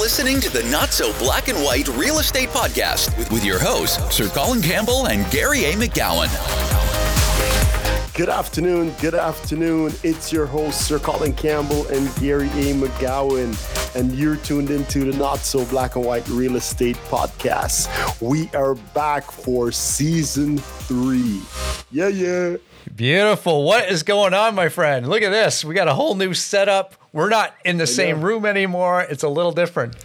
listening to the Not So Black and White Real Estate Podcast with, with your hosts, Sir Colin Campbell and Gary A. McGowan. Good afternoon. Good afternoon. It's your host, Sir Colin Campbell and Gary A. McGowan, and you're tuned into the Not So Black and White Real Estate Podcast. We are back for season three. Yeah, yeah. Beautiful. What is going on, my friend? Look at this. We got a whole new setup. We're not in the same room anymore. It's a little different.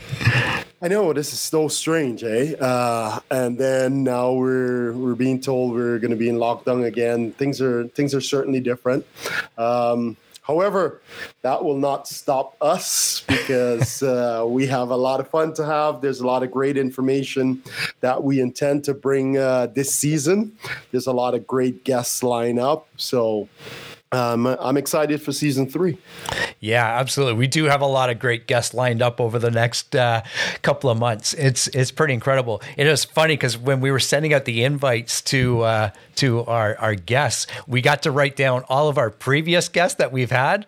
I know this is so strange, eh? Uh, and then now we're we're being told we're going to be in lockdown again. Things are things are certainly different. Um, However, that will not stop us because uh, we have a lot of fun to have. There's a lot of great information that we intend to bring uh, this season. There's a lot of great guests line up. So um, I'm excited for season three. Yeah, absolutely. We do have a lot of great guests lined up over the next uh, couple of months. It's it's pretty incredible. It is funny because when we were sending out the invites to uh, to our our guests, we got to write down all of our previous guests that we've had.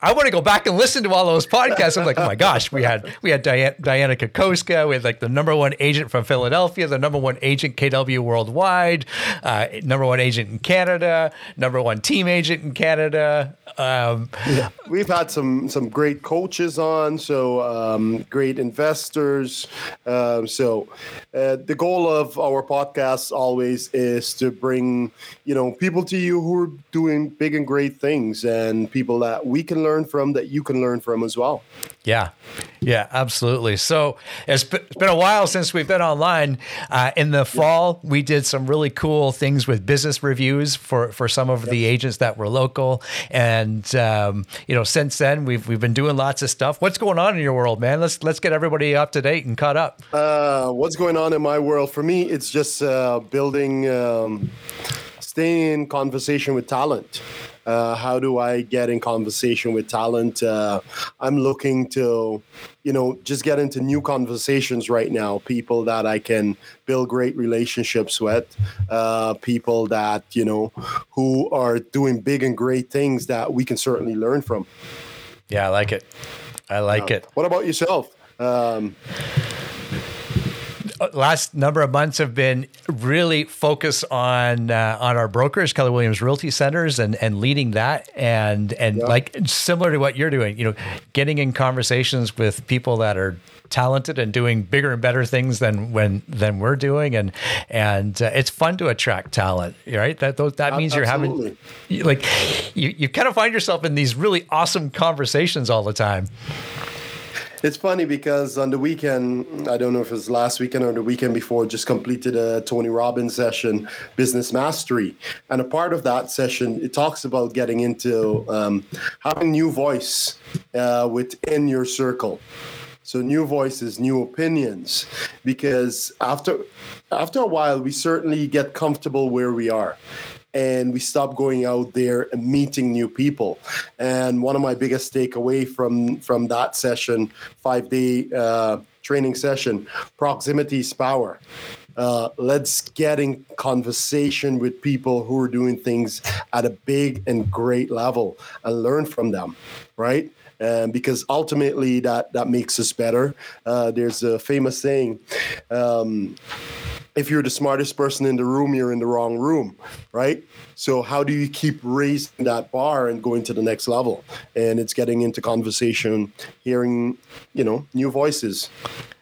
I want to go back and listen to all those podcasts. I'm like, oh my gosh, we had we had Diana, Diana Kokoska, we had like the number one agent from Philadelphia, the number one agent KW worldwide, uh, number one agent in Canada, number one team agent in Canada. Um, yeah. We've had some some great coaches on, so um, great investors. Um, so uh, the goal of our podcast always is to bring you know people to you who are doing big and great things, and people that we can learn learn from that you can learn from as well. Yeah, yeah, absolutely. So it's been a while since we've been online. Uh, in the fall, we did some really cool things with business reviews for for some of the agents that were local, and um, you know, since then we've we've been doing lots of stuff. What's going on in your world, man? Let's let's get everybody up to date and caught up. Uh, what's going on in my world? For me, it's just uh, building. Um, staying in conversation with talent. Uh, how do I get in conversation with talent? Uh, I'm looking to, you know, just get into new conversations right now. People that I can build great relationships with, uh, people that you know who are doing big and great things that we can certainly learn from. Yeah, I like it. I like it. What about yourself? Um, last number of months have been really focused on uh, on our brokers, Keller Williams Realty Centers, and and leading that, and and yeah. like similar to what you're doing, you know, getting in conversations with people that are talented and doing bigger and better things than when than we're doing. And and uh, it's fun to attract talent right? That that means you're having like you, you kind of find yourself in these really awesome conversations all the time it's funny because on the weekend, I don't know if it was last weekend or the weekend before, just completed a Tony Robbins session, Business Mastery. And a part of that session, it talks about getting into um, having new voice uh, within your circle. So new voices, new opinions, because after after a while, we certainly get comfortable where we are and we stopped going out there and meeting new people. And one of my biggest takeaway from from that session, five day uh, training session, proximity is power. Uh, let's get in conversation with people who are doing things at a big and great level and learn from them, right? Um, because ultimately that that makes us better. Uh, there's a famous saying. Um, if you're the smartest person in the room, you're in the wrong room, right? So how do you keep raising that bar and going to the next level? And it's getting into conversation, hearing, you know, new voices,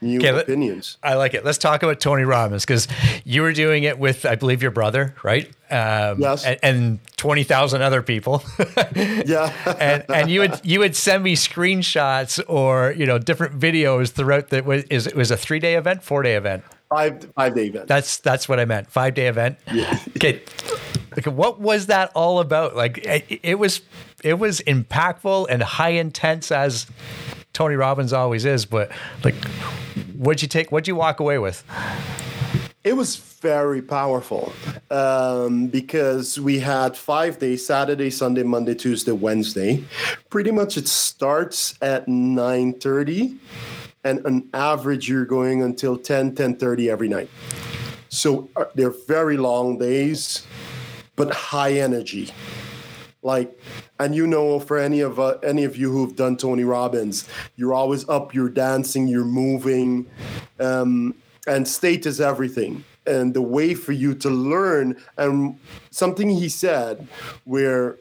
new okay, opinions. I like it. Let's talk about Tony Robbins because you were doing it with, I believe, your brother, right? Um, yes. And, and twenty thousand other people. yeah. and and you would you would send me screenshots or you know different videos throughout that was is it was a three day event, four day event. Five five day event. That's that's what I meant. Five day event. Yeah. Okay. Okay. What was that all about? Like it, it was it was impactful and high intense as Tony Robbins always is. But like, what'd you take? What'd you walk away with? It was very powerful um, because we had five days Saturday, Sunday, Monday, Tuesday, Wednesday. Pretty much it starts at 9 30 and on average you're going until 10 10.30 every night so uh, they're very long days but high energy like and you know for any of uh, any of you who've done tony robbins you're always up you're dancing you're moving um, and state is everything and the way for you to learn and something he said where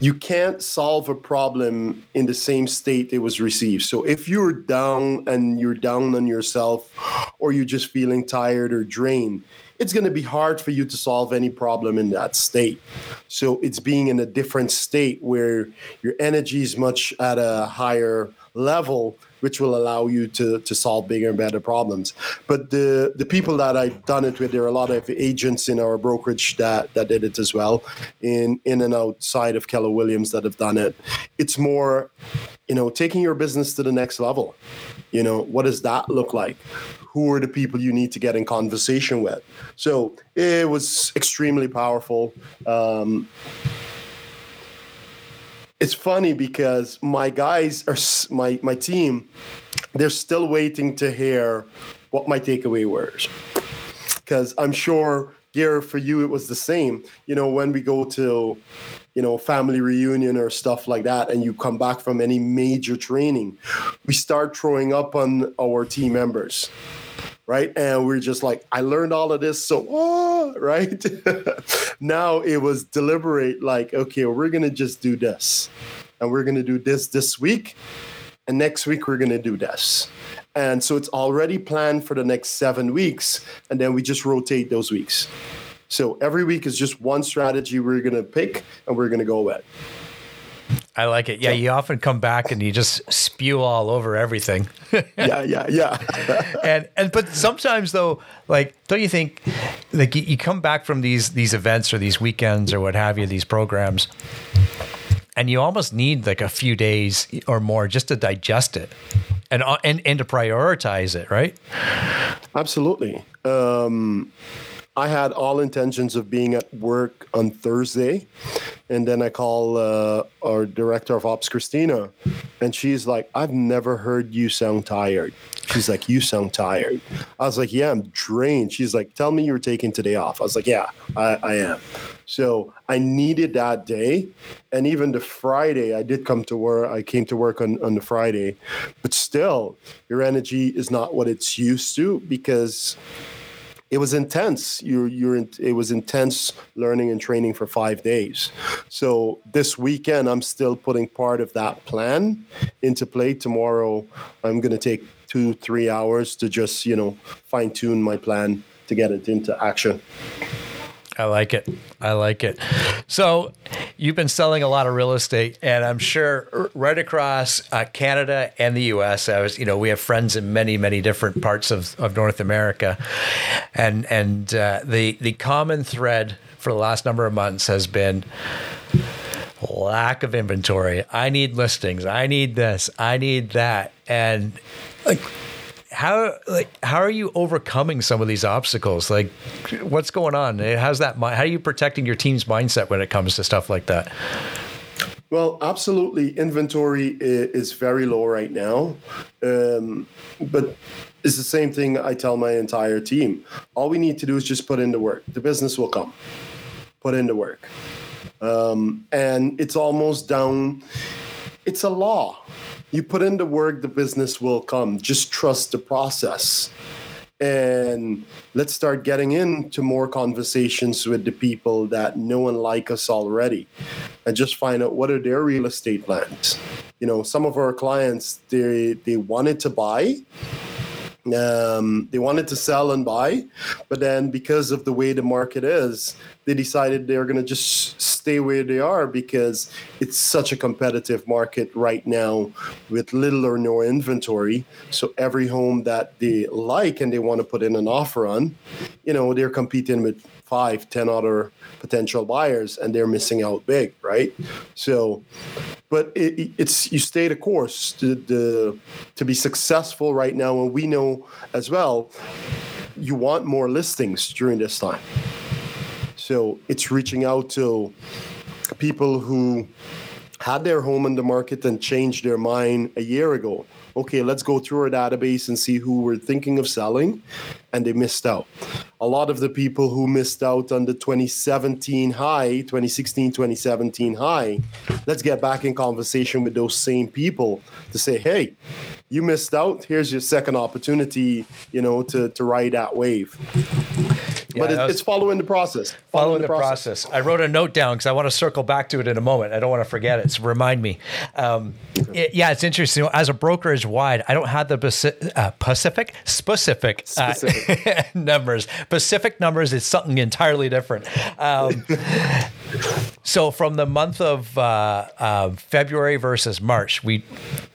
you can't solve a problem in the same state it was received. So if you're down and you're down on yourself or you're just feeling tired or drained, it's going to be hard for you to solve any problem in that state. So it's being in a different state where your energy is much at a higher level which will allow you to to solve bigger and better problems. But the the people that I've done it with, there are a lot of agents in our brokerage that that did it as well, in in and outside of Keller Williams that have done it. It's more, you know, taking your business to the next level. You know, what does that look like? Who are the people you need to get in conversation with? So it was extremely powerful. Um, it's funny because my guys are my my team they're still waiting to hear what my takeaway was because i'm sure Gary, for you it was the same. You know when we go to you know family reunion or stuff like that and you come back from any major training we start throwing up on our team members right? And we're just like, I learned all of this, so oh, right? now it was deliberate, like, okay, we're gonna just do this, and we're gonna do this this week, and next week we're gonna do this. And so it's already planned for the next seven weeks, and then we just rotate those weeks. So every week is just one strategy we're gonna pick and we're gonna go with. I like it. Yeah, you often come back and you just spew all over everything. yeah, yeah, yeah. and and but sometimes though, like, don't you think, like, you come back from these these events or these weekends or what have you, these programs, and you almost need like a few days or more just to digest it, and and and to prioritize it, right? Absolutely. Um, I had all intentions of being at work on Thursday, and then I call uh, our director of ops, Christina, and she's like, "I've never heard you sound tired." She's like, "You sound tired." I was like, "Yeah, I'm drained." She's like, "Tell me you're taking today off." I was like, "Yeah, I, I am." So I needed that day, and even the Friday, I did come to work. I came to work on on the Friday, but still, your energy is not what it's used to because it was intense. You're, you're in, it was intense learning and training for five days. So this weekend, I'm still putting part of that plan into play. Tomorrow, I'm going to take two, three hours to just, you know, fine tune my plan to get it into action. I like it. I like it. So, you've been selling a lot of real estate, and I'm sure right across uh, Canada and the U.S. I was, you know, we have friends in many, many different parts of, of North America, and and uh, the the common thread for the last number of months has been lack of inventory. I need listings. I need this. I need that, and like how like how are you overcoming some of these obstacles? Like, what's going on? How's that? How are you protecting your team's mindset when it comes to stuff like that? Well, absolutely. Inventory is very low right now, um, but it's the same thing I tell my entire team. All we need to do is just put in the work. The business will come. Put in the work, um, and it's almost down. It's a law you put in the work, the business will come. Just trust the process. And let's start getting into more conversations with the people that know and like us already and just find out what are their real estate plans. You know, some of our clients, they they wanted to buy, um, they wanted to sell and buy, but then because of the way the market is, they decided they're going to just stay where they are because it's such a competitive market right now with little or no inventory. So every home that they like and they want to put in an offer on, you know, they're competing with five, ten other potential buyers, and they're missing out big, right? So, but it, it's you stay the course to to be successful right now, and we know as well. You want more listings during this time. So it's reaching out to people who had their home in the market and changed their mind a year ago. Okay, let's go through our database and see who we're thinking of selling, and they missed out. A lot of the people who missed out on the 2017 high, 2016, 2017 high, let's get back in conversation with those same people to say, hey, you missed out. Here's your second opportunity, you know, to, to ride that wave but it, it's following the process. Following, following the, the process. process. I wrote a note down because I want to circle back to it in a moment. I don't want to forget it. So remind me. Um, it, yeah, it's interesting. As a brokerage wide, I don't have the Pacific, uh, Pacific specific, uh, numbers. Pacific numbers is something entirely different. Um, so from the month of uh, uh, February versus March, we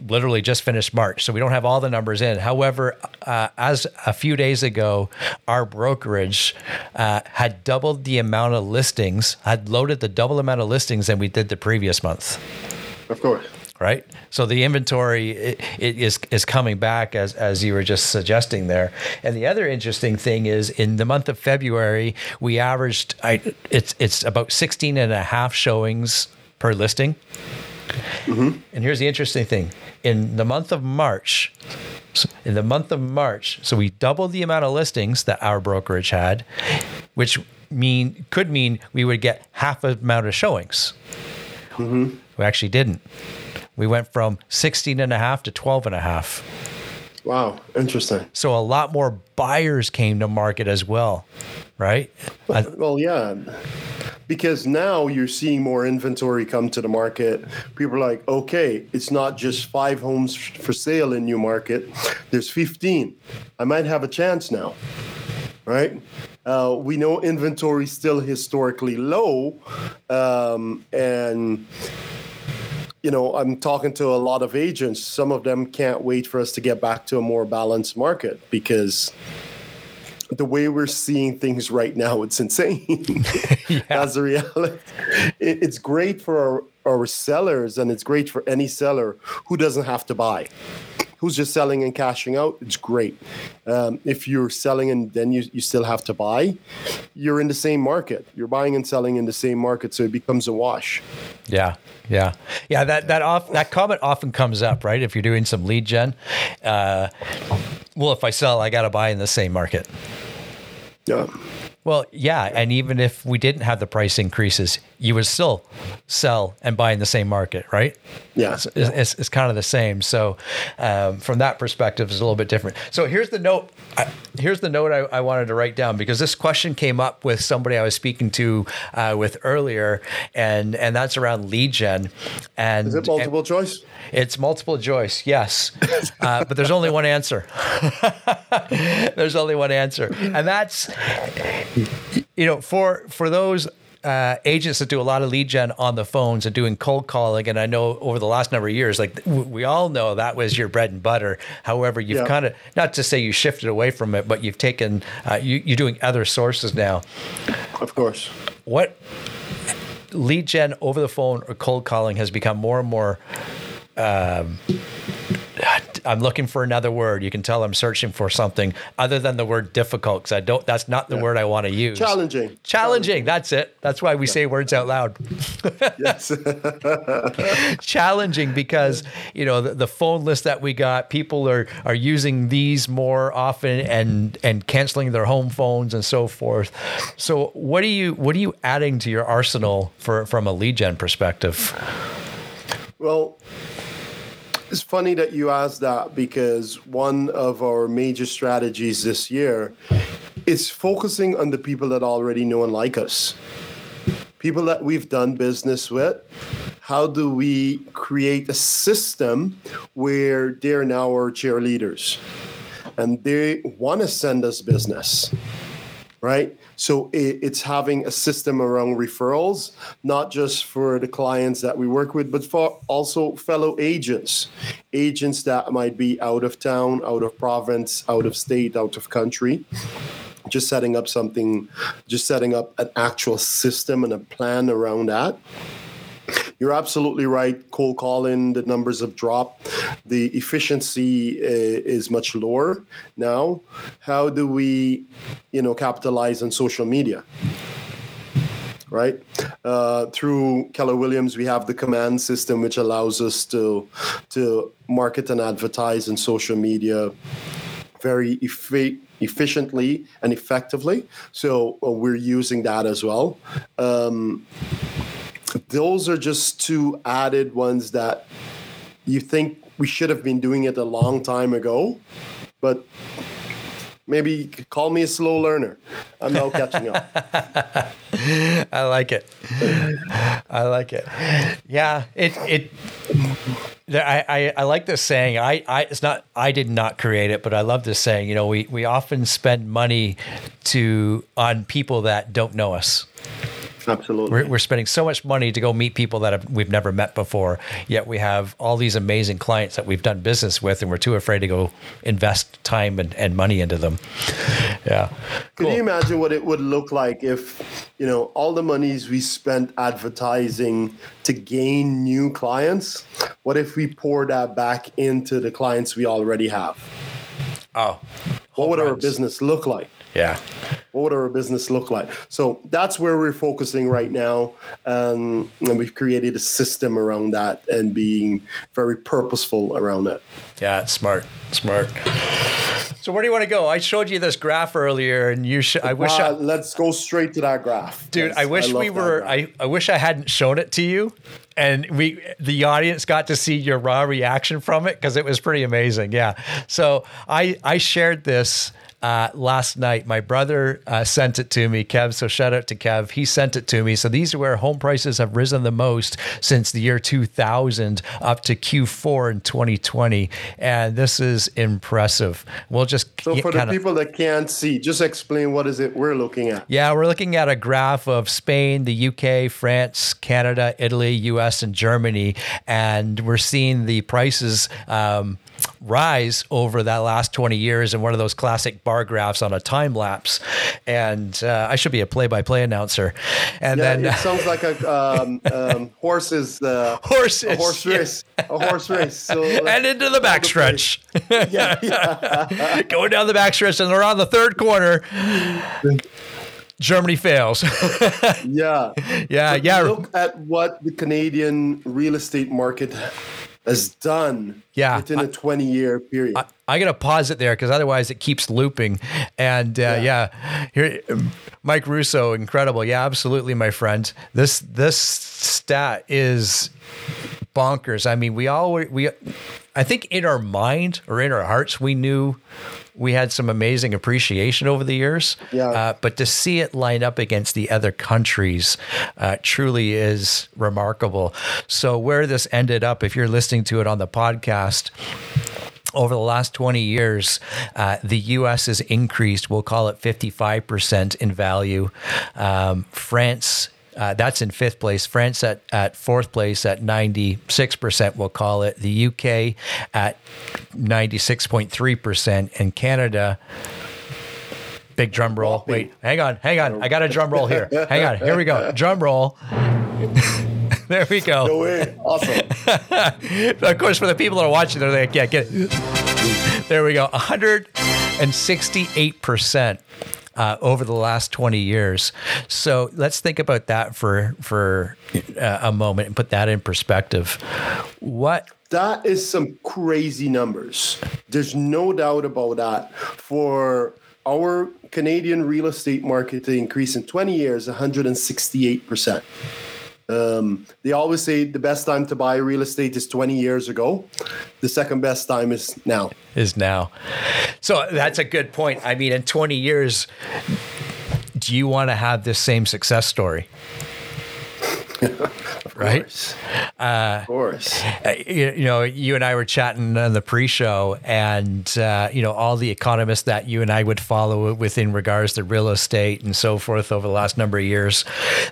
literally just finished March, so we don't have all the numbers in. However, uh, as a few days ago, our brokerage uh, had doubled the amount of listings, had loaded the double amount of listings than we did the previous month. Of course. Right, so the inventory it, it is is coming back as as you were just suggesting there. And the other interesting thing is in the month of February we averaged I, it's it's about 16 and a half showings per listing. Mm-hmm. And here's the interesting thing: in the month of March, in the month of March, so we doubled the amount of listings that our brokerage had, which mean could mean we would get half the amount of showings. Mm-hmm. We actually didn't. We went from 16 and a half to 12 and a half. Wow, interesting. So a lot more buyers came to market as well, right? Well, yeah because now you're seeing more inventory come to the market. People are like, okay, it's not just five homes for sale in Newmarket. There's 15. I might have a chance now, right? Uh, we know inventory is still historically low, um, and you know, I'm talking to a lot of agents. Some of them can't wait for us to get back to a more balanced market because the way we're seeing things right now, it's insane. yeah. That's the reality. It, it's great for our, our sellers and it's great for any seller who doesn't have to buy who's just selling and cashing out, it's great. Um, if you're selling and then you, you still have to buy, you're in the same market. You're buying and selling in the same market, so it becomes a wash. Yeah, yeah, yeah. That that off that comment often comes up, right? If you're doing some lead gen, uh, well, if I sell, I got to buy in the same market. Yeah. Well, yeah, and even if we didn't have the price increases, you would still sell and buy in the same market, right? Yeah, it's, it's, it's kind of the same. So, um, from that perspective, it's a little bit different. So here's the note. here's the note I, I, wanted to write down because this question came up with somebody I was speaking to uh, with earlier, and and that's around lead gen. And is it multiple choice? It's multiple choice, yes, uh, but there's only one answer. there's only one answer, and that's you know for for those uh, agents that do a lot of lead gen on the phones and doing cold calling. And I know over the last number of years, like we all know that was your bread and butter. However, you've yeah. kind of, not to say you shifted away from it, but you've taken, uh, you, you're doing other sources now. Of course. What lead gen over the phone or cold calling has become more and more um, I'm looking for another word. You can tell I'm searching for something other than the word difficult because I don't. That's not the yeah. word I want to use. Challenging. Challenging. Challenging. That's it. That's why we yeah. say words out loud. yes. Challenging because you know the, the, phone list that we got. People are are using these more often and and canceling their home phones and so forth. So what are you what are you adding to your arsenal for from a lead gen perspective? Well, it's funny that you asked that because one of our major strategies this year is focusing on the people that already know and like us. People that we've done business with. How do we create a system where they're now our cheerleaders and they want to send us business? right? So it, it's having a system around referrals, not just for the clients that we work with, but for also fellow agents, agents that might be out of town, out of province, out of state, out of country. Just setting up something, just setting up an actual system and a plan around that you're absolutely right. Cold calling, the numbers have dropped. The efficiency uh, is much lower now. How do we, you know, capitalize on social media? right? Uh, through Keller Williams, we have the command system, which allows us to to market and advertise in social media very effi- efficiently and effectively. So uh, we're using that as well. Um, those are just two added ones that you think we should have been doing it a long time ago, but maybe call me a slow learner. I'm now catching up. I like it. I like it. Yeah, it it. I, I, I like this saying. I, I it's not I did not create it, but I love this saying. You know, we we often spend money to on people that don't know us. Absolutely. We're, we're spending so much money to go meet people that have, we've never met before. Yet we have all these amazing clients that we've done business with, and we're too afraid to go invest time and, and money into them. Yeah. can you imagine what it would look like if, you know, all the monies we spent advertising to gain new clients? What if we pour that back into the clients we already have? Oh. What would our business look like? Yeah. What would our business look like? So that's where we're focusing right now. Um, and we've created a system around that and being very purposeful around it. Yeah, smart, smart. So where do you want to go? I showed you this graph earlier, and you should. I wish. Uh, I, let's go straight to that graph, dude. Yes, I wish love we were. I, I wish I hadn't shown it to you, and we the audience got to see your raw reaction from it because it was pretty amazing. Yeah. So I I shared this. Uh, last night, my brother uh, sent it to me, Kev. So shout out to Kev. He sent it to me. So these are where home prices have risen the most since the year 2000 up to Q4 in 2020, and this is impressive. We'll just So for the people that can't see, just explain what is it we're looking at. yeah, we're looking at a graph of Spain, the UK, France, Canada, Italy, US, and Germany. And we're seeing the prices um, rise over that last 20 years in one of those classic bar graphs on a time lapse. And uh, I should be a play by play announcer. And Yeah, then. it sounds like a um, um, horses, uh, Horses, a horse yeah. race, a horse race. So and into the backstretch. yeah, yeah. Going down the backstretch, and they're on the third corner. Germany fails. yeah. yeah, But yeah. Look at what the Canadian real estate market has done. Yeah, within a twenty-year period. I, I gotta pause it there because otherwise it keeps looping. And uh, yeah. here, Mike Russo, incredible. Yeah, absolutely, my friend. This this stat is bonkers. I mean, we all we, I think in our mind or in our hearts, we knew we had some amazing appreciation over the years. Yeah. Uh, but to see it line up against the other countries uh, truly is remarkable. So where this ended up, if you're listening to it on the podcast over the last 20 years, uh, the US has increased, we'll call it 55% in value. Um, France, uh, that's in fifth place. France at, at fourth place at 96%, we'll call it. The UK at 96.3%. And Canada, big drum roll. Wait, hang on, hang on. I got a drum roll here. Hang on, here we go. Drum roll. there we go no way. Awesome. of course, for the people that are watching, they're like, yeah, get it. There we go. 168% uh, over the last 20 years. So let's think about that for, for uh, a moment and put that in perspective. What That is some crazy numbers. There's no doubt about that. For our Canadian real estate market to increase in 20 years, 168%. Um, they always say the best time to buy real estate is 20 years ago. The second best time is now. is now? So that's a good point. I mean, in 20 years, do you want to have this same success story? Right? course. of course. Uh, you, you know, you and I were chatting on the pre-show, and uh, you know, all the economists that you and I would follow within regards to real estate and so forth over the last number of years,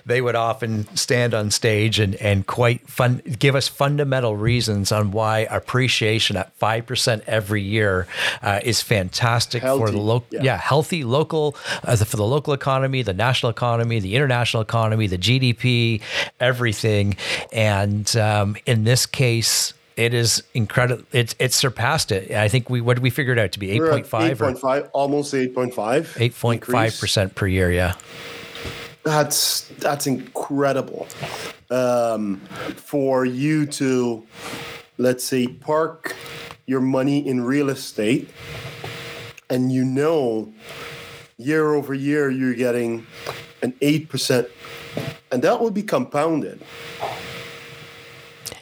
they would often stand on stage and and quite fun give us fundamental reasons on why appreciation at five percent every year uh, is fantastic for the local, yeah. yeah, healthy local uh, for the local economy, the national economy, the international economy, the GDP, everything. And um, in this case, it is incredible. It's it's surpassed it. I think we what did we figure it out to be eight We're point at five or 8.5, almost 8.5. eight point five percent per year. Yeah. that's that's incredible um, for you to let's say park your money in real estate and you know year over year you're getting an 8% and that will be compounded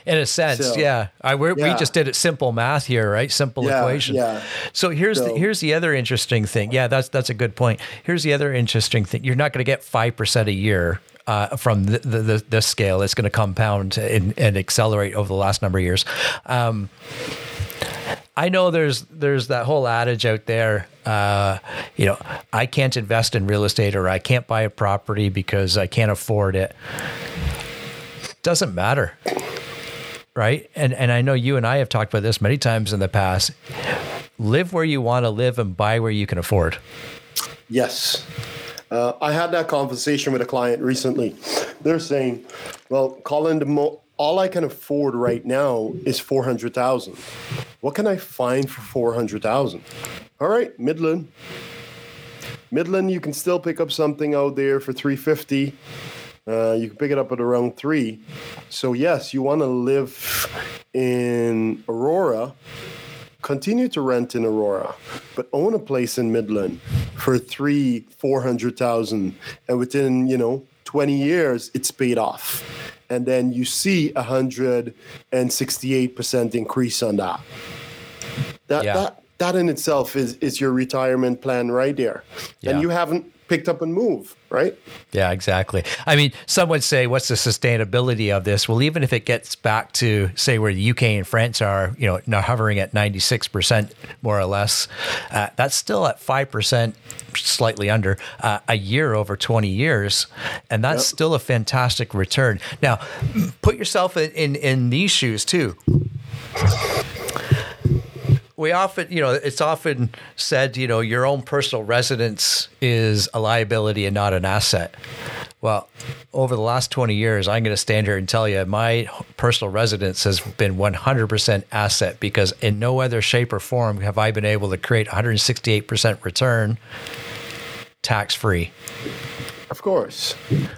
in a sense, so, yeah. I yeah. we just did it simple math here, right? Simple yeah, equation. Yeah. So here's so, the here's the other interesting thing. Yeah, that's that's a good point. Here's the other interesting thing. You're not going to get five percent a year uh, from the, the, the, this scale. It's going to compound and, and, accelerate over the last number of years. Um, I know there's there's that whole adage out there. Uh, you know, I can't invest in real estate or I can't buy a property because I can't afford it. Doesn't matter right? And and I know you and I have talked about this many times in the past. Live where you want to live and buy where you can afford. Yes. Uh, I had that conversation with a client recently. They're saying, "Well, Colin, mo- all I can afford right now is four hundred thousand. What can I find for four hundred thousand? All right, Midland. Midland, you can still pick up something out there for three fifty. Uh, you can pick it up at around three. So yes, you want to live in Aurora. Continue to rent in Aurora, but own a place in Midland for three, four hundred thousand, and within you know twenty years, it's paid off, and then you see a hundred and sixty-eight percent increase on that. That yeah. that that in itself is is your retirement plan right there, yeah. and you haven't picked up and move, right? Yeah, exactly. I mean, some would say, what's the sustainability of this? Well, even if it gets back to, say, where the UK and France are, you know, now hovering at 96% more or less, uh, that's still at 5%, slightly under, uh, a year over 20 years. And that's yep. still a fantastic return. Now, put yourself in, in, in these shoes too we often, you know, it's often said, you know, your own personal residence is a liability and not an asset. Well, over the last 20 years, I'm going to stand here and tell you my personal residence has been 100% asset because in no other shape or form have I been able to create 168% return tax free. Of course.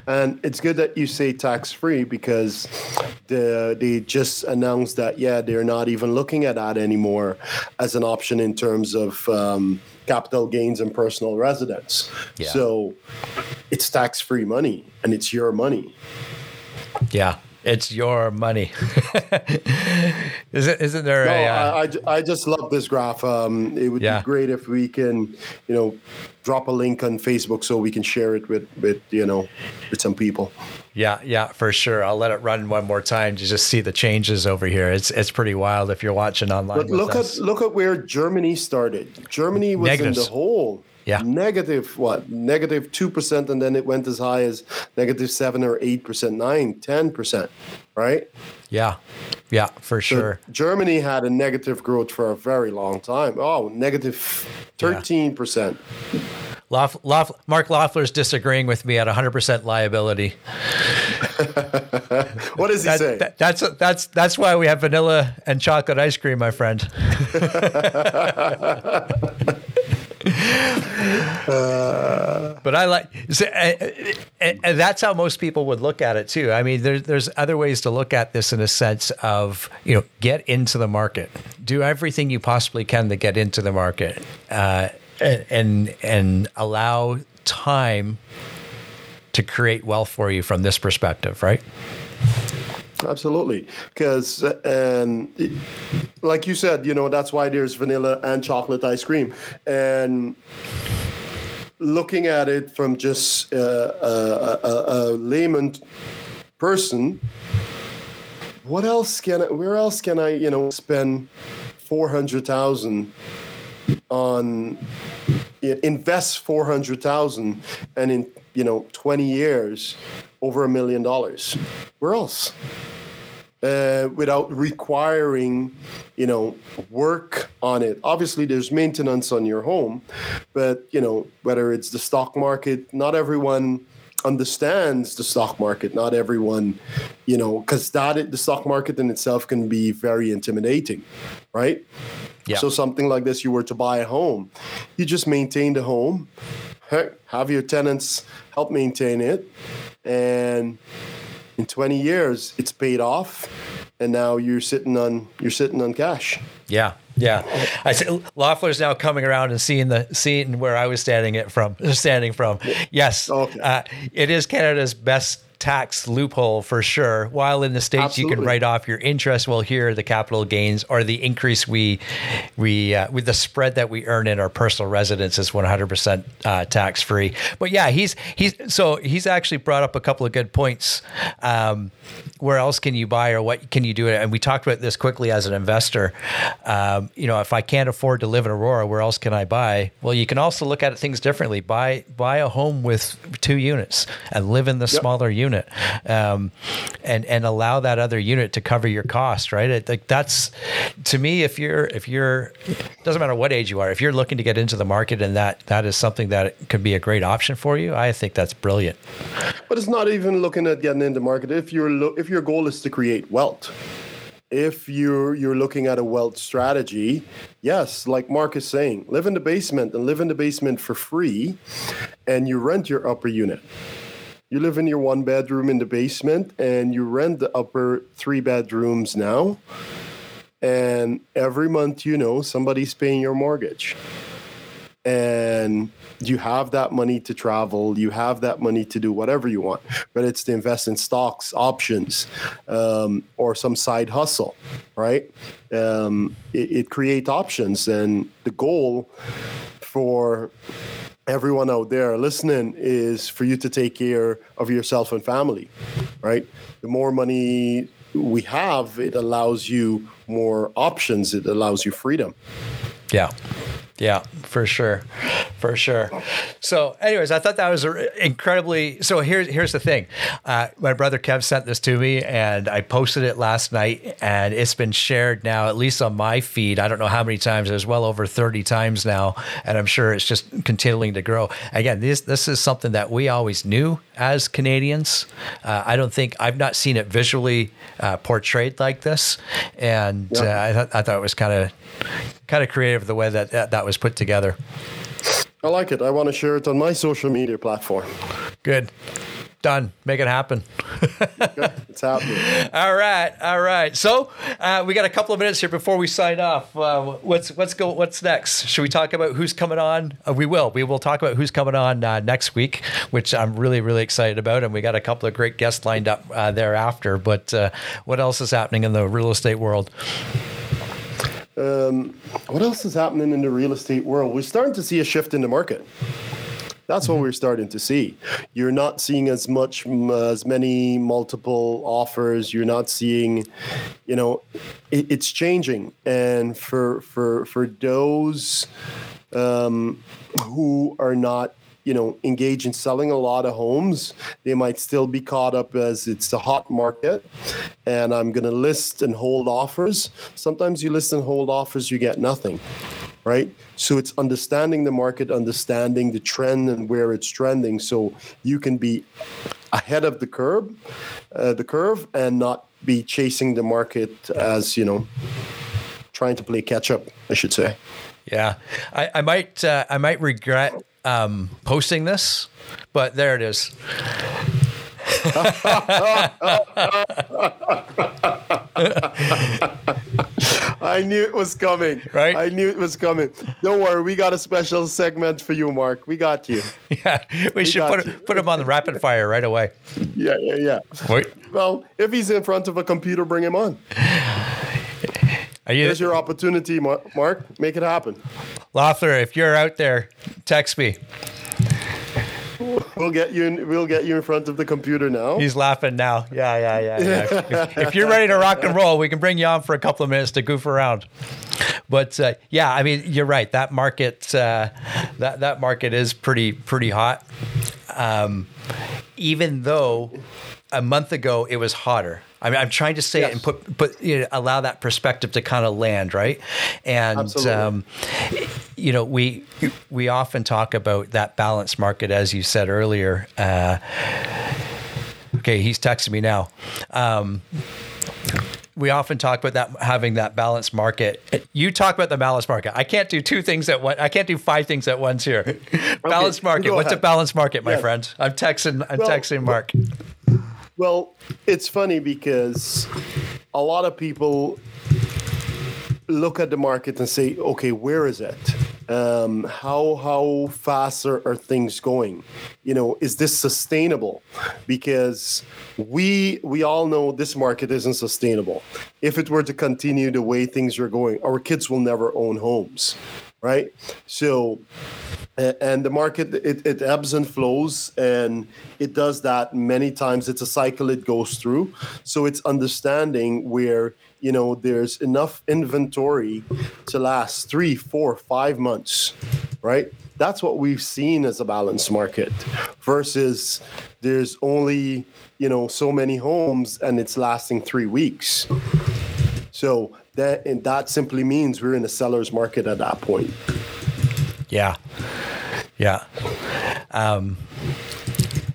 And it's good that you say tax free because the, they just announced that, yeah, they're not even looking at that anymore as an option in terms of um, capital gains and personal residence. Yeah. So it's tax free money and it's your money. Yeah. It's your money. isn't, isn't there no, a. Uh... I, I just love this graph. Um, it would yeah. be great if we can, you know, drop a link on Facebook so we can share it with, with you know, with some people. Yeah, yeah, for sure. I'll let it run one more time to just see the changes over here. It's it's pretty wild if you're watching online. But look at look at where Germany started. Germany was Negatives. in the hole. Yeah. Negative what? Negative two percent, and then it went as high as negative seven or eight percent, nine, ten percent, right? Yeah. Yeah, for so sure. Germany had a negative growth for a very long time. Oh, negative 13%. Yeah. Lof, Lof, Mark Loeffler's disagreeing with me at 100% liability. what does he that, say? That, that's that's that's why we have vanilla and chocolate ice cream, my friend. Uh, but I like, so, and, and, that's how most people would look at it too. I mean, there's there's other ways to look at this in a sense of you know get into the market, do everything you possibly can to get into the market, uh, and and allow time to create wealth for you from this perspective, right? Absolutely, because and like you said, you know that's why there's vanilla and chocolate ice cream, and looking at it from just uh, a, a, a layman person, what else can I, where else can I you know spend four hundred thousand on invest four hundred thousand and in you know twenty years over a million dollars. Where else? Uh, without requiring, you know, work on it. Obviously, there's maintenance on your home, but you know, whether it's the stock market, not everyone understands the stock market. Not everyone, you know, because that the stock market in itself can be very intimidating, right? Yeah. So something like this, you were to buy a home, you just maintain the home have your tenants help maintain it, and in 20 years it's paid off, and now you're sitting on you're sitting on cash. Yeah, yeah. I said Loeffler's now coming around and seeing the seeing where I was standing it from standing from. Yes, okay. uh, it is Canada's best tax loophole for sure. While in the states Absolutely. you can write off your interest, well here the capital gains or the increase we we uh, with the spread that we earn in our personal residence is 100% uh, tax free. But yeah, he's he's so he's actually brought up a couple of good points. Um, where else can you buy or what can you do? And we talked about this quickly as an investor. Um, you know, if I can't afford to live in Aurora, where else can I buy? Well, you can also look at things differently. Buy buy a home with two units and live in the yep. smaller unit, um, and and allow that other unit to cover your cost. Right? It, like that's to me, if you're if you're doesn't matter what age you are, if you're looking to get into the market and that that is something that could be a great option for you, I think that's brilliant. But it's not even looking at getting into the market if you're lo- if your goal is to create wealth if you're you're looking at a wealth strategy yes like mark is saying live in the basement and live in the basement for free and you rent your upper unit you live in your one bedroom in the basement and you rent the upper three bedrooms now. And every month you know somebody's paying your mortgage. And you have that money to travel you have that money to do whatever you want whether it's to invest in stocks options um, or some side hustle right? Um, it, it creates options and the goal for everyone out there listening is for you to take care of yourself and family right? The more money we have it allows you more options. It allows you freedom. Yeah yeah, for sure, for sure. So, anyways, I thought that was incredibly. So here's here's the thing. Uh, my brother Kev sent this to me, and I posted it last night, and it's been shared now at least on my feed. I don't know how many times. There's well over thirty times now, and I'm sure it's just continuing to grow. Again, this this is something that we always knew as Canadians. Uh, I don't think I've not seen it visually uh, portrayed like this, and uh, I, th- I thought it was kind of kind of creative the way that, that that was put together. I like it. I want to share it on my social media platform. Good. Done. Make it happen. it's happening. All right, all right. So uh, we got a couple of minutes here before we sign off. Uh, what's what's go? What's next? Should we talk about who's coming on? Uh, we will. We will talk about who's coming on uh, next week, which I'm really really excited about, and we got a couple of great guests lined up uh, thereafter. But uh, what else is happening in the real estate world? Um, what else is happening in the real estate world? We're starting to see a shift in the market. That's what we're starting to see. You're not seeing as much, as many multiple offers. You're not seeing, you know, it, it's changing. And for for for those um, who are not you know engage in selling a lot of homes. They might still be caught up as it's a hot market. And i'm going to list and hold offers. Sometimes you list and hold offers you get nothing right? So it's understanding the market understanding the trend and where it's trending. So you can be ahead of the curve uh, the curve and not be chasing the market as you know trying to play catch up i should say. Yeah, I, I might uh, I might regret um, posting this, but there it is. I knew it was coming. Right? I knew it was coming. Don't worry, we got a special segment for you, Mark. We got you. Yeah, we, we should put put him on the rapid fire right away. Yeah, yeah, yeah. Wait. Well, if he's in front of a computer, bring him on. You, There's your opportunity, Mark. Make it happen. Loeffler, if you're out there, text me. We'll get you. In, we'll get you in front of the computer now. He's laughing now. Yeah, yeah, yeah. yeah. if, if, you're ready to rock and roll, we can bring you on for a couple of minutes to goof around. But uh, yeah, I mean, you're right. That market, uh, that that market is pretty pretty hot. Um, even though a month ago it was hotter. I mean, I'm trying to say yes. it and put put you know, allow that perspective to kind of land right. And um, you know, we we often talk about that balanced market, as you said earlier. Uh, okay, he's texting me now. Um, we often talk about that having that balanced market. You talk about the balanced market. I can't do two things at once. I can't do five things at once here. balanced market. What's a balanced market, my Yes. friend? I'm texting. I'm Well, texting Mark. Well, it's funny because a lot of people look at the market and say, okay, where is it? Um, how how fast are, are things going? You know, is this sustainable? Because we we all know this market isn't sustainable. If it were to continue the way things are going, our kids will never own homes, right? So and the market it, it ebbs and flows and it does that many times. It's a cycle it goes through. So it's understanding where you know there's enough inventory to last three four five months right? That's what we've seen as a balanced market versus there's only you know so many homes and it's lasting three weeks. So that and that simply means we're in a seller's market at that point Yeah, yeah. Um,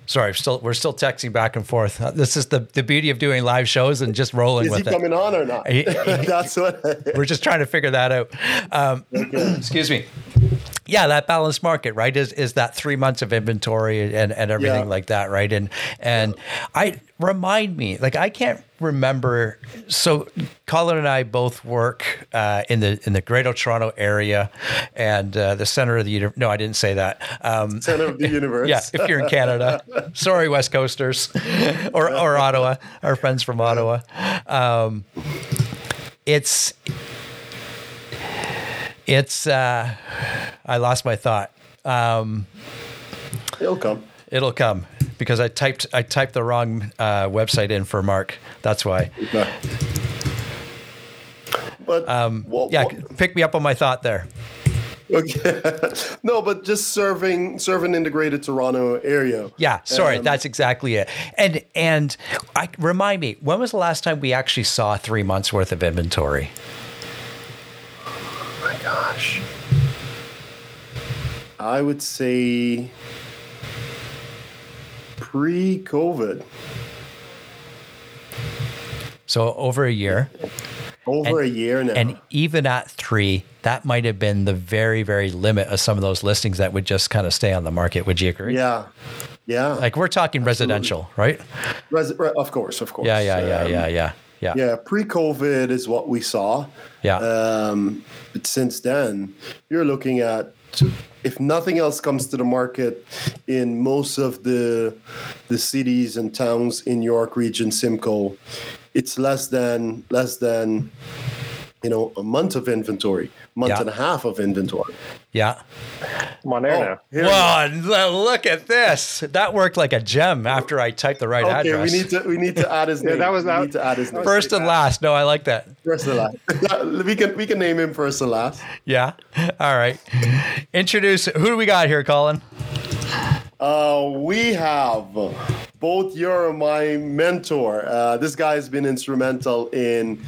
sorry, I'm still we're still texting back and forth. Uh, This is the the beauty of doing live shows and just rolling is he with it. coming on or not He- that's what We're just trying to figure that out. Um, excuse me. Yeah, that balanced market, right? Is is that three months of inventory and, and everything Yeah. like that, right? And and I remind me, like I can't remember. So Colin and I both work uh, in the in the Greater Toronto area and uh, the center of the universe. No, I didn't say that. Um, center of the universe. yeah, if you're in Canada, sorry, West Coasters, or or Ottawa, our friends from Ottawa. Um, it's it's. Uh, I lost my thought. Um, It'll come. it'll come because I typed I typed the wrong uh, website in for Mark. That's why. No. But Um, Yeah, pick me up on my thought there. okay. no, but just serving serving in Greater Toronto area. Yeah, sorry, Um, that's exactly it. And and I remind me, when was the last time we actually saw three months worth of inventory? My gosh. I would say pre-COVID, So over a year. over a year now. And even at three, that might have been the very, very limit of some of those listings that would just kind of stay on the market. Would you agree? yeah, yeah, Like we're talking residential, right? Res- of course, of course. Yeah, yeah, yeah, Um, yeah, yeah, yeah. Yeah, pre-COVID is what we saw. Yeah. Um, but since then, you're looking at if nothing else comes to the market in most of the the cities and towns in York Region, Simcoe, it's less than less than you know a month of inventory, month Yeah. and a half of inventory. Yeah. I'm on air Oh, now. here- Well, look at this. That worked like a gem after I typed the right okay, address. we need to we need to add his Yeah, name. that was- we need to add his name. First and last. No, I like that. First and last. we can we can name him first and last. Yeah. All right. Introduce who do we got here, Colin? Uh, we have both you're my mentor. Uh, this guy has been instrumental in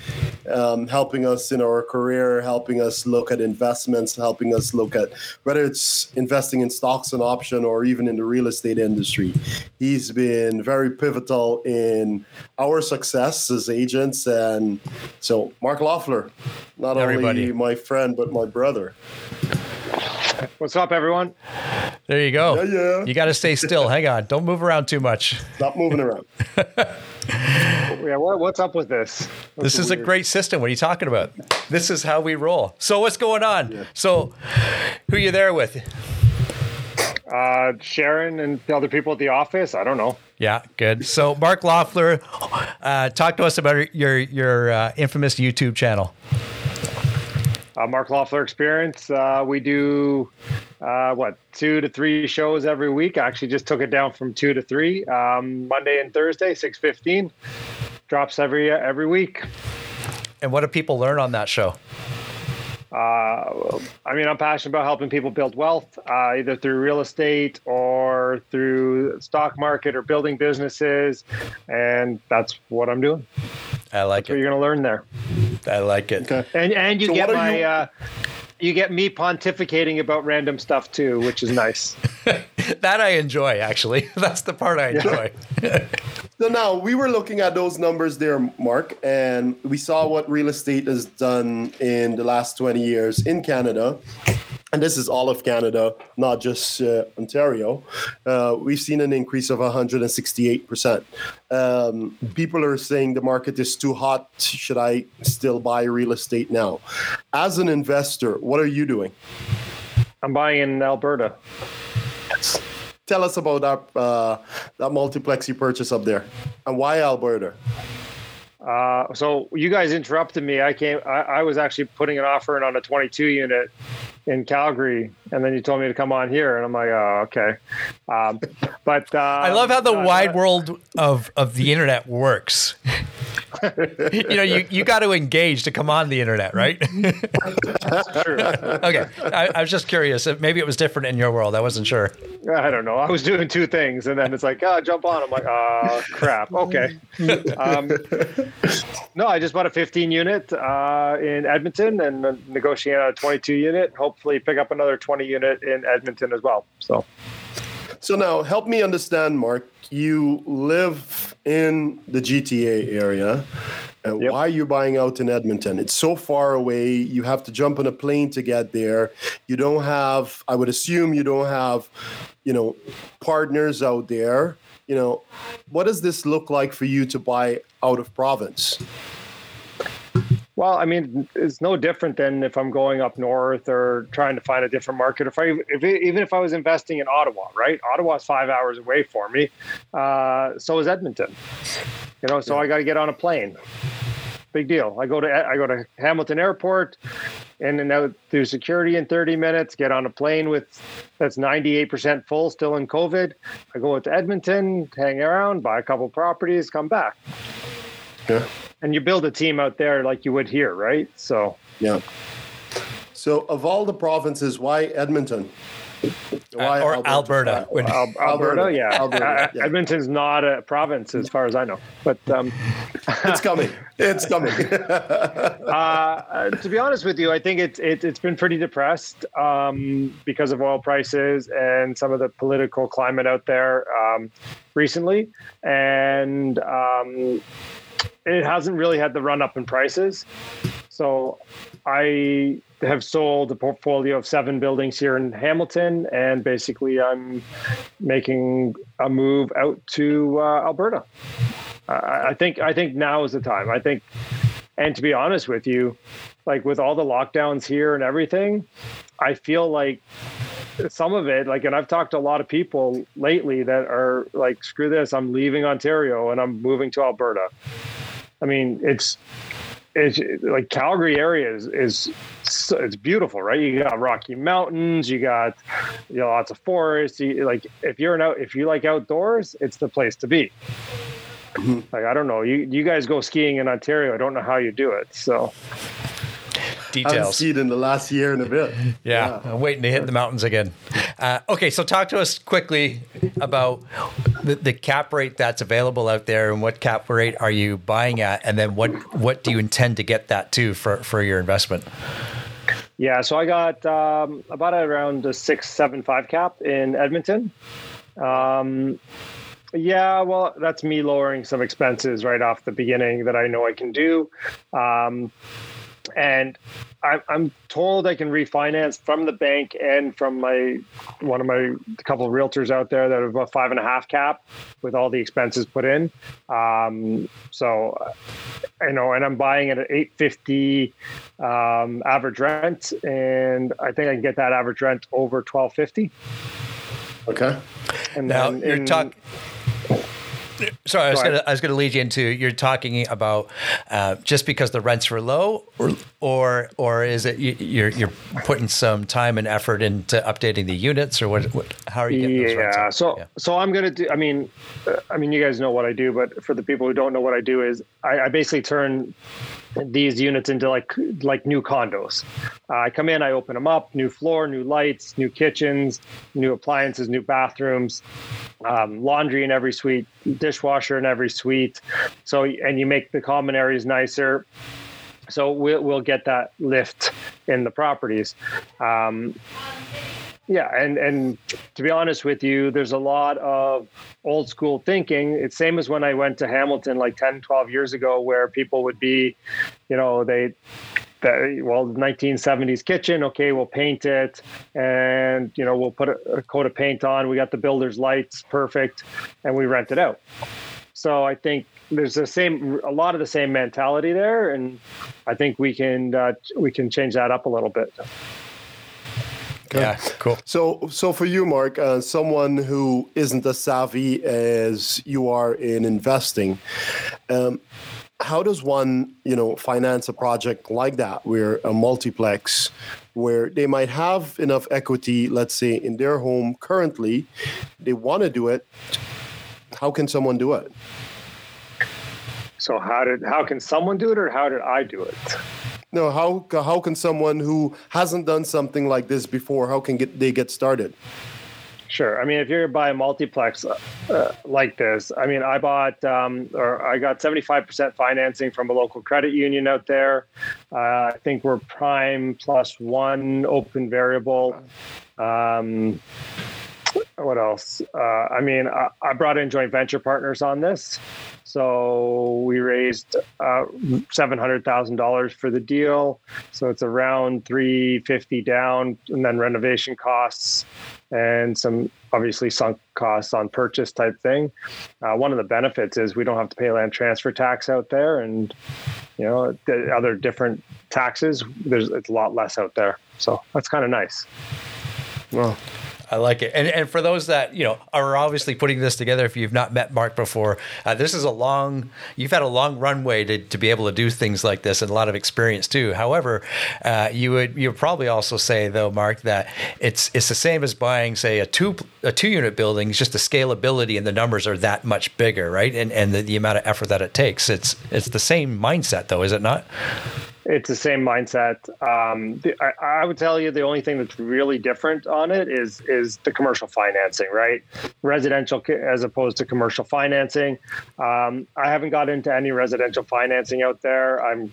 um, helping us in our career, helping us look at investments, helping us look at whether it's investing in stocks and option or even in the real estate industry. He's been very pivotal in our success as agents. And so, Mark Loeffler, not Everybody. only my friend, but my brother. What's up, everyone? There you go. Yeah, yeah. You got to stay still. Hang on. Don't move around too much. Stop moving around. Yeah, what, what's up with this? This is a great system. What are you talking about? This is how we roll. So what's going on? So who you there with? Uh, Sharon and the other people at the office. I don't know. Yeah, good. So Mark Loeffler, uh, talk to us about your your uh, infamous YouTube channel. Uh, Mark Loeffler Experience. Uh, we do uh, what two to three shows every week. I actually just took it down from two to three. Um, Monday and Thursday, six fifteen. Drops every every week. And what do people learn on that show? Uh, I mean, I'm passionate about helping people build wealth, uh, either through real estate or through stock market or building businesses, and that's what I'm doing. I like What it. you're going to learn there, I like it. Okay. and and you So get my. you- Uh, you get me pontificating about random stuff too, which is nice. That I enjoy. Actually, that's the part I enjoy. So now we were looking at those numbers there, Mark, and we saw what real estate has done in the last 20 years in Canada. And this is all of Canada, not just uh, Ontario. Uh, we've seen an increase of 168%. Um, people are saying the market is too hot. Should I still buy real estate now? As an investor, what are you doing? I'm buying in Alberta. Yes. Tell us about that uh, that multiplex you purchased up there, and why Alberta. Uh, so you guys interrupted me. I came. I, I, was actually putting an offer in on a 22 unit in Calgary, and then you told me to come on here, and I'm like, oh, okay. Um, but uh, I love how the uh, wide world of of the internet works. you know, you, you got to engage to come on the internet, right? Okay, I, I, was just curious. Maybe it was different in your world. I wasn't sure. I don't know. I was doing two things, and then it's like, oh, jump on. I'm like, oh, crap. Okay. Um, no, I just bought a 15 unit uh, in Edmonton and negotiating a 22 unit. Hopefully, pick up another 20 unit in Edmonton as well. So. So now, help me understand, Mark. You live in the GTA area. And yep. why are you buying out in Edmonton? It's so far away. You have to jump on a plane to get there. You don't have, I would assume, you don't have, you know, partners out there. You know, what does this look like for you to buy out of province? Well, I mean, it's no different than if I'm going up north or trying to find a different market. If I, if it, even if I was investing in Ottawa, right? Ottawa's five hours away for me. Uh, so is Edmonton. You know, so yeah. I got to get on a plane. Big deal. I go to I go to Hamilton Airport, in and out through security in 30 minutes. Get on a plane with that's 98% full, still in COVID. I go to Edmonton, hang around, buy a couple properties, come back. Yeah and you build a team out there like you would here, right? So yeah. So of all the provinces, why Edmonton? Why uh, or Alberta? Alberta, Alberta, Alberta yeah. Alberta, yeah. Edmonton's not a province as far as I know, but um, it's coming. It's coming. uh, to be honest with you, I think it's it, it's been pretty depressed um, because of oil prices and some of the political climate out there um, recently, and um, it hasn't really had the run up in prices. So I have sold a portfolio of seven buildings here in Hamilton, and basically I'm making a move out to uh, Alberta. I think I think now is the time. I think, and to be honest with you, like with all the lockdowns here and everything, I feel like some of it like and i've talked to a lot of people lately that are like screw this i'm leaving ontario and i'm moving to alberta I mean, it's it's like Calgary area is, is it's beautiful, right? You got Rocky Mountains, you got you know lots of forests. You, like if you're an out, if you like outdoors, it's the place to be. Mm-hmm. Like I don't know, you you guys go skiing in Ontario. I don't know how you do it. So details. I've skied in the last year and a bit. Yeah, yeah. I'm waiting to hit the mountains again. Uh, okay, so talk to us quickly about the, the, cap rate that's available out there, and what cap rate are you buying at, and then what what do you intend to get that to for for your investment? Yeah, so I got um, about around a six seven five cap in Edmonton. Um, yeah, well, that's me lowering some expenses right off the beginning that I know I can do. Um, and I, I'm told I can refinance from the bank and from my one of my couple of realtors out there that have a five and a half cap with all the expenses put in. Um, so, you know, and I'm buying it at 850 um, average rent, and I think I can get that average rent over 1250. Okay. And now you're talking Sorry, I was, gonna, I was gonna lead you into you're talking about uh, just because the rents were low, or or or is it you, are you're putting some time and effort into updating the units, or what? what how are you getting those rents? Yeah, so yeah. so I'm gonna do. I mean, uh, I mean, you guys know what I do, but for the people who don't know what I do, is I, I basically turn these units into like like new condos. Uh, I come in, I open them up, new floor, new lights, new kitchens, new appliances, new bathrooms, um, laundry in every suite, dishwasher in every suite. So and you make the common areas nicer. So we'll we'll get that lift in the properties. Um, Yeah, and and to be honest with you, there's a lot of old school thinking. It's same as when I went to Hamilton like 10, 12 years ago, where people would be, you know, they well 1970s kitchen okay we'll paint it and you know we'll put a, a, coat of paint on we got the builder's lights perfect and we rent it out so i think there's the same a lot of the same mentality there and i think we can uh, we can change that up a little bit Okay. Yeah, cool. So, so for you, Mark, uh, someone who isn't as savvy as you are in investing, um, how does one, you know, finance a project like that, where a multiplex, where they might have enough equity, let's say, in their home currently, they want to do it. How can someone do it? So how did how can someone do it, or how did I do it? No, how how can someone who hasn't done something like this before, how can get, they get started? Sure. I mean, if you're going to buy a multiplex uh, uh, like this, I mean, I bought um, or I got 75% financing from a local credit union out there. Uh, I think we're prime plus one open variable. Um, what else? Uh, I mean, I, I, brought in joint venture partners on this. So we raised uh, seven hundred thousand dollars for the deal. So it's around three fifty down, and then renovation costs and some obviously sunk costs on purchase type thing. Uh, one of the benefits is we don't have to pay land transfer tax out there, and you know the other different taxes. There's it's a lot less out there, so that's kind of nice. Well, I like it. And and for those that you know are obviously putting this together, if you've not met Mark before, uh, this is a long. You've had a long runway to, to be able to do things like this, and a lot of experience too. However, uh, you would you would probably also say though, Mark, that it's it's the same as buying say a two a two unit building. It's just the scalability and the numbers are that much bigger, right? And and the, the amount of effort that it takes. It's it's the same mindset though, is it not? It's the same mindset. Um, the, I, I, would tell you the only thing that's really different on it is is the commercial financing, right? Residential as opposed to commercial financing. Um, I haven't got into any residential financing out there. I'm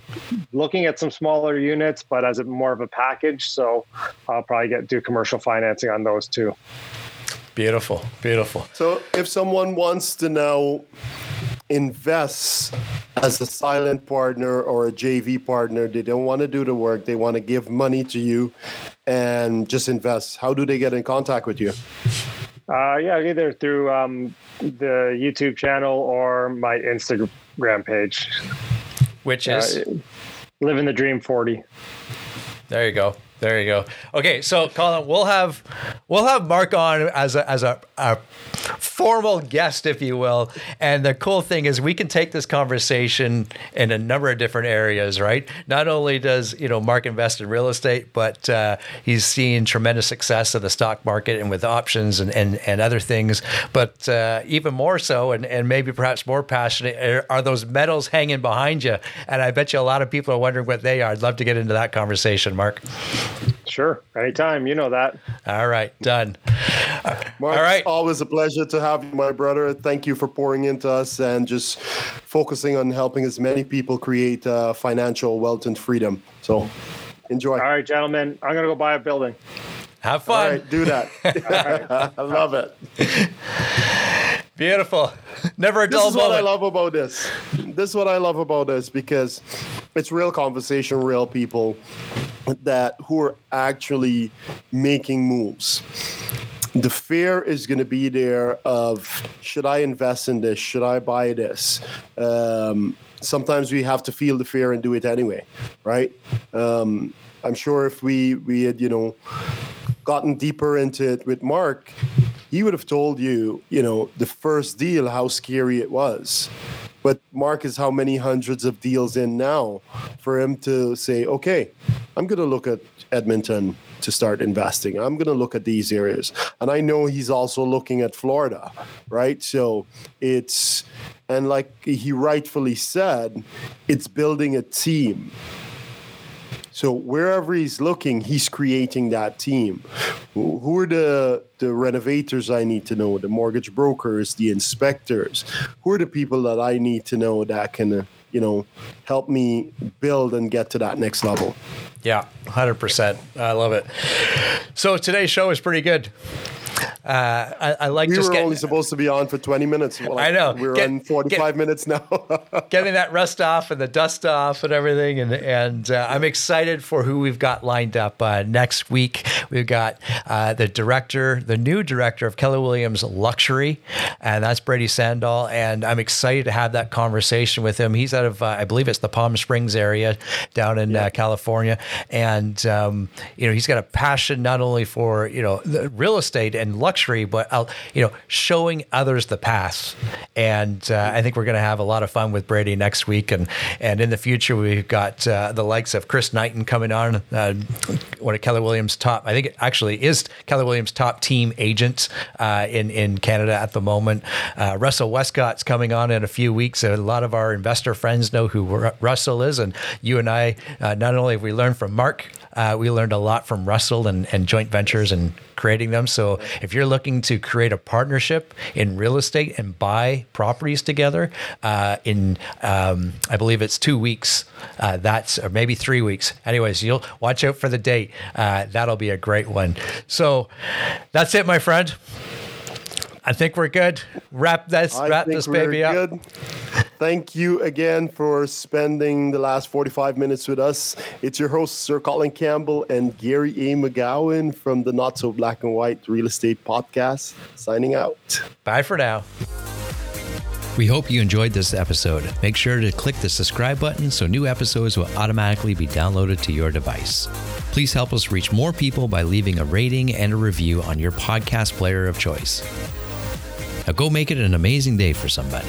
looking at some smaller units, but as a, more of a package. So I'll probably get do commercial financing on those too. Beautiful, beautiful. So if someone wants to know invests as a silent partner or a JV partner. They don't want to do the work. They want to give money to you and just invest. How do they get in contact with you? Uh, yeah, either through um, the YouTube channel or my Instagram page. Which is? Uh, Living the Dream 40. There you go. There you go. Okay, so Colin, we'll have we'll have Mark on as a as a, a formal guest, if you will. And the cool thing is we can take this conversation in a number of different areas, right? Not only does you know Mark invest in real estate, but uh, he's seen tremendous success in the stock market and with options and and, and other things. But uh, even more so, and, and maybe perhaps more passionate, are those medals hanging behind you. And I bet you a lot of people are wondering what they are. I'd love to get into that conversation, Mark. Sure, anytime. You know that. All right, done. Mark, All right, always a pleasure to have you, my brother. Thank you for pouring into us and just focusing on helping as many people create uh, financial wealth and freedom. So, enjoy. All right, gentlemen. I'm gonna go buy a building. Have fun. All right, do that. I love it. Beautiful. Never a dull This is moment. what I love about this. This is what I love about this because it's real conversation, real people that who are actually making moves. The fear is going to be there of should I invest in this? Should I buy this? Um, sometimes we have to feel the fear and do it anyway, right? Um, I'm sure if we we had you know gotten deeper into it with Mark, he would have told you, you know, the first deal, how scary it was. But Mark is how many hundreds of deals in now for him to say, okay, I'm going to look at Edmonton to start investing. I'm going to look at these areas. And I know he's also looking at Florida, right? So it's, and like he rightfully said, it's building a team so wherever he's looking, he's creating that team. Who are the the renovators I need to know? The mortgage brokers, the inspectors. Who are the people that I need to know that can uh, you know, help me build and get to that next level. Yeah, 100%. I love it. So today's show is pretty good. Uh, I, I, like we just were getting, only supposed to be on for 20 minutes. Well, I know. We're Get- on 45 get- minutes now. getting that rust off and the dust off and everything. And and uh, I'm excited for who we've got lined up uh, next week. We've got uh, the director, the new director of Keller Williams Luxury, and that's Brady Sandall. And I'm excited to have that conversation with him. He's out of, uh, I believe it's the Palm Springs area down in uh, California, and um, you know he's got a passion not only for you know the real estate and luxury, but uh, you know showing others the path. And uh, I think we're going to have a lot of fun with Brady next week, and and in the future we've got uh, the likes of Chris Knighton coming on, uh, one of Keller Williams' top. I think it actually is Keller Williams' top team agent uh, in in Canada at the moment. Uh, Russell Westcott's coming on in a few weeks. A lot of our investor friends know who Ru- Russell is, and you and I not only have we learned from Mark. Uh, we learned a lot from Russell and, and joint ventures and creating them. So if you're looking to create a partnership in real estate and buy properties together, uh, in um, I believe it's two weeks. Uh, that's or maybe three weeks. Anyways, you'll watch out for the date. Uh, that'll be a great one. So that's it, my friend. I think we're good. Wrap this I wrap think this we're baby up. good. Thank you again for spending the last 45 minutes with us. It's your hosts, Sir Colin Campbell and Gary A. McGowan from the Not So Black and White Real Estate Podcast, signing out. Bye for now. We hope you enjoyed this episode. Make sure to click the subscribe button so new episodes will automatically be downloaded to your device. Please help us reach more people by leaving a rating and a review on your podcast player of choice. Now go make it an amazing day for somebody.